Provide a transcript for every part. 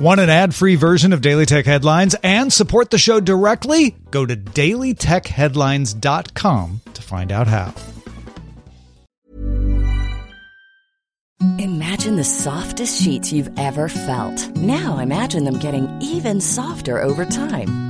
Want an ad free version of Daily Tech Headlines and support the show directly? Go to dailytechheadlines.com to find out how. Imagine the softest sheets you've ever felt. Now imagine them getting even softer over time.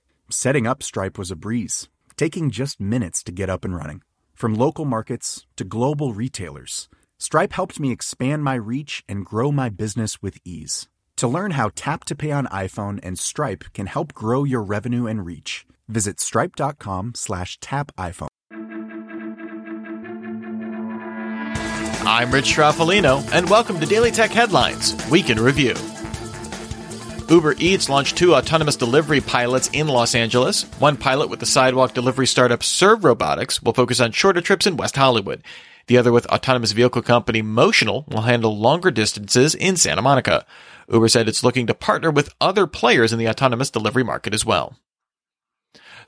Setting up Stripe was a breeze, taking just minutes to get up and running. From local markets to global retailers, Stripe helped me expand my reach and grow my business with ease. To learn how Tap to Pay on iPhone and Stripe can help grow your revenue and reach, visit stripe.com slash tap iPhone. I'm Rich Stroffolino, and welcome to Daily Tech Headlines, Week in Review. Uber Eats launched two autonomous delivery pilots in Los Angeles. One pilot with the sidewalk delivery startup Serve Robotics will focus on shorter trips in West Hollywood. The other with autonomous vehicle company Motional will handle longer distances in Santa Monica. Uber said it's looking to partner with other players in the autonomous delivery market as well.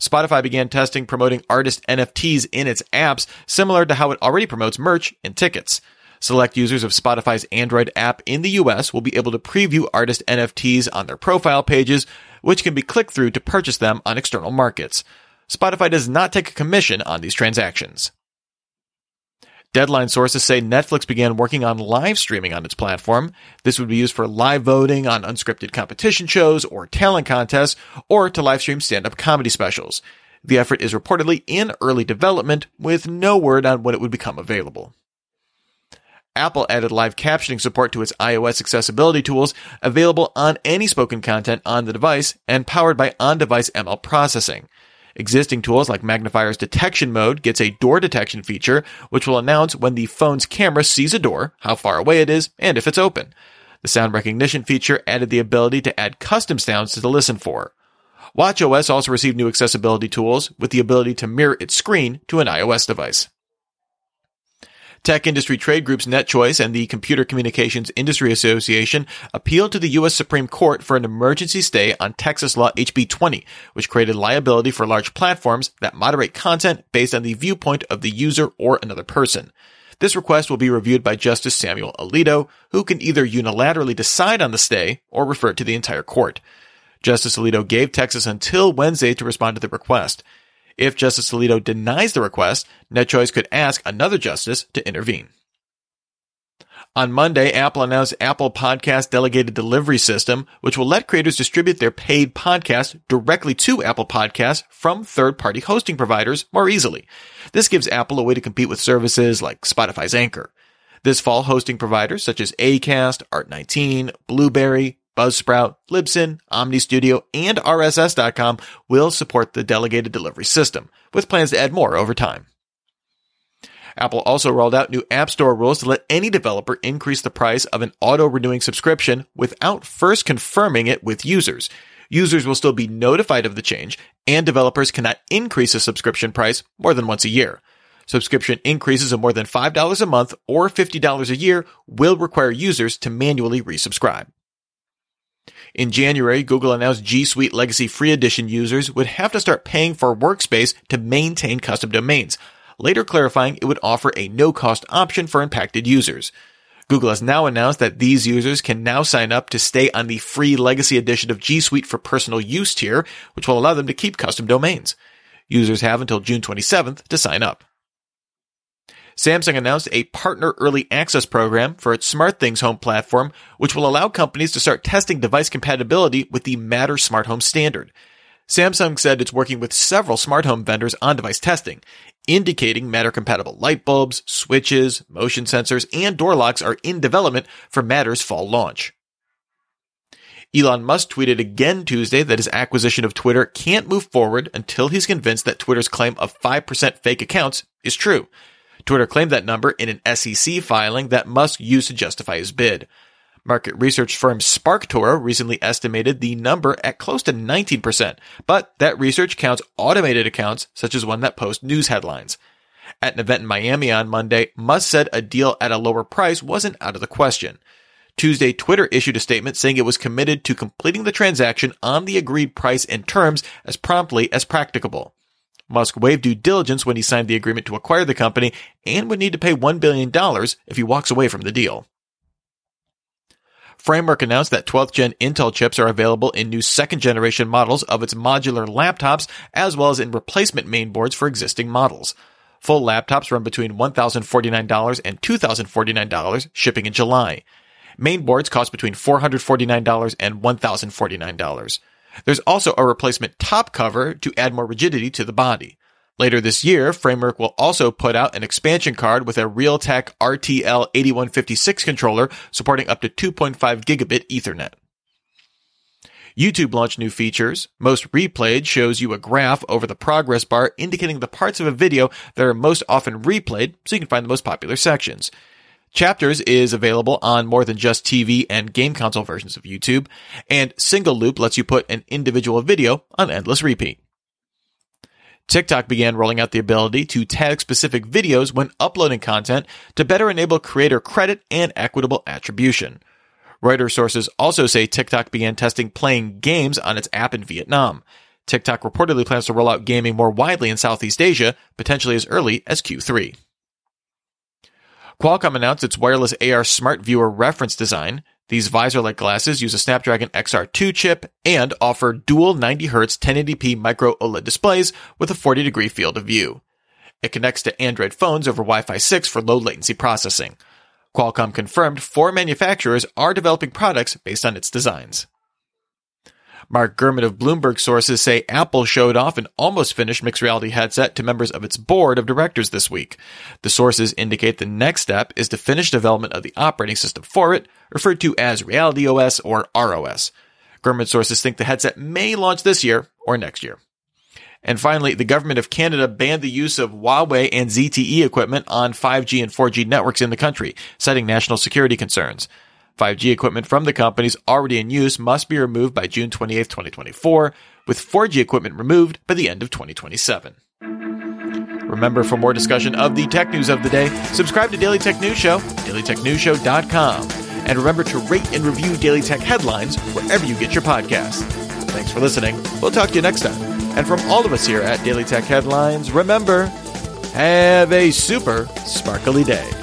Spotify began testing promoting artist NFTs in its apps, similar to how it already promotes merch and tickets. Select users of Spotify's Android app in the US will be able to preview artist NFTs on their profile pages, which can be clicked through to purchase them on external markets. Spotify does not take a commission on these transactions. Deadline sources say Netflix began working on live streaming on its platform. This would be used for live voting on unscripted competition shows or talent contests, or to live stream stand up comedy specials. The effort is reportedly in early development, with no word on when it would become available. Apple added live captioning support to its iOS accessibility tools, available on any spoken content on the device and powered by on-device ML processing. Existing tools like Magnifier's detection mode gets a door detection feature, which will announce when the phone's camera sees a door, how far away it is, and if it's open. The sound recognition feature added the ability to add custom sounds to listen for. WatchOS also received new accessibility tools with the ability to mirror its screen to an iOS device. Tech industry trade groups NetChoice and the Computer Communications Industry Association appealed to the U.S. Supreme Court for an emergency stay on Texas Law HB 20, which created liability for large platforms that moderate content based on the viewpoint of the user or another person. This request will be reviewed by Justice Samuel Alito, who can either unilaterally decide on the stay or refer it to the entire court. Justice Alito gave Texas until Wednesday to respond to the request. If Justice Alito denies the request, NetChoice could ask another justice to intervene. On Monday, Apple announced Apple Podcast Delegated Delivery System, which will let creators distribute their paid podcasts directly to Apple Podcasts from third-party hosting providers more easily. This gives Apple a way to compete with services like Spotify's Anchor. This fall, hosting providers such as Acast, Art19, Blubrry, Buzzsprout, Libsyn, OmniStudio, and RSS.com will support the delegated delivery system, with plans to add more over time. Apple also rolled out new App Store rules to let any developer increase the price of an auto renewing subscription without first confirming it with users. Users will still be notified of the change, and developers cannot increase a subscription price more than once a year. Subscription increases of more than $5 a month or $50 a year will require users to manually resubscribe. In January, Google announced G Suite Legacy Free Edition users would have to start paying for workspace to maintain custom domains, later clarifying it would offer a no cost option for impacted users. Google has now announced that these users can now sign up to stay on the free legacy edition of G Suite for personal use tier, which will allow them to keep custom domains. Users have until June 27th to sign up. Samsung announced a partner early access program for its SmartThings home platform, which will allow companies to start testing device compatibility with the Matter smart home standard. Samsung said it's working with several smart home vendors on device testing, indicating Matter compatible light bulbs, switches, motion sensors, and door locks are in development for Matter's fall launch. Elon Musk tweeted again Tuesday that his acquisition of Twitter can't move forward until he's convinced that Twitter's claim of 5% fake accounts is true. Twitter claimed that number in an SEC filing that Musk used to justify his bid. Market research firm SparkToro recently estimated the number at close to 19%, but that research counts automated accounts such as one that posts news headlines. At an event in Miami on Monday, Musk said a deal at a lower price wasn't out of the question. Tuesday, Twitter issued a statement saying it was committed to completing the transaction on the agreed price and terms as promptly as practicable. Musk waived due diligence when he signed the agreement to acquire the company and would need to pay $1 billion if he walks away from the deal. Framework announced that 12th gen Intel chips are available in new second generation models of its modular laptops as well as in replacement mainboards for existing models. Full laptops run between $1,049 and $2,049, shipping in July. Mainboards cost between $449 and $1,049. There's also a replacement top cover to add more rigidity to the body. Later this year, Framework will also put out an expansion card with a Realtek RTL 8156 controller supporting up to 2.5 gigabit Ethernet. YouTube launched new features. Most replayed shows you a graph over the progress bar indicating the parts of a video that are most often replayed so you can find the most popular sections. Chapters is available on more than just TV and game console versions of YouTube, and Single Loop lets you put an individual video on endless repeat. TikTok began rolling out the ability to tag specific videos when uploading content to better enable creator credit and equitable attribution. Reuters sources also say TikTok began testing playing games on its app in Vietnam. TikTok reportedly plans to roll out gaming more widely in Southeast Asia, potentially as early as Q3. Qualcomm announced its wireless AR Smart Viewer reference design. These visor-like glasses use a Snapdragon XR2 chip and offer dual 90Hz 1080p micro OLED displays with a 40 degree field of view. It connects to Android phones over Wi-Fi 6 for low latency processing. Qualcomm confirmed four manufacturers are developing products based on its designs. Mark Gurman of Bloomberg sources say Apple showed off an almost finished mixed reality headset to members of its board of directors this week. The sources indicate the next step is to finish development of the operating system for it, referred to as Reality OS or ROS. Gurman sources think the headset may launch this year or next year. And finally, the government of Canada banned the use of Huawei and ZTE equipment on 5G and 4G networks in the country, citing national security concerns. 5G equipment from the companies already in use must be removed by June 28, 2024, with 4G equipment removed by the end of 2027. Remember, for more discussion of the tech news of the day, subscribe to Daily Tech News Show, dailytechnewsshow.com. And remember to rate and review Daily Tech headlines wherever you get your podcasts. Thanks for listening. We'll talk to you next time. And from all of us here at Daily Tech Headlines, remember, have a super sparkly day.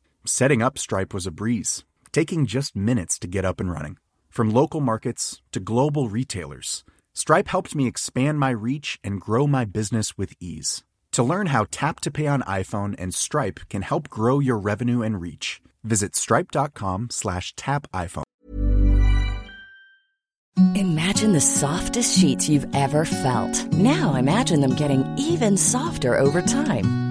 Setting up Stripe was a breeze, taking just minutes to get up and running. From local markets to global retailers, Stripe helped me expand my reach and grow my business with ease. To learn how Tap to Pay on iPhone and Stripe can help grow your revenue and reach, visit stripe.com slash tap iPhone. Imagine the softest sheets you've ever felt. Now imagine them getting even softer over time.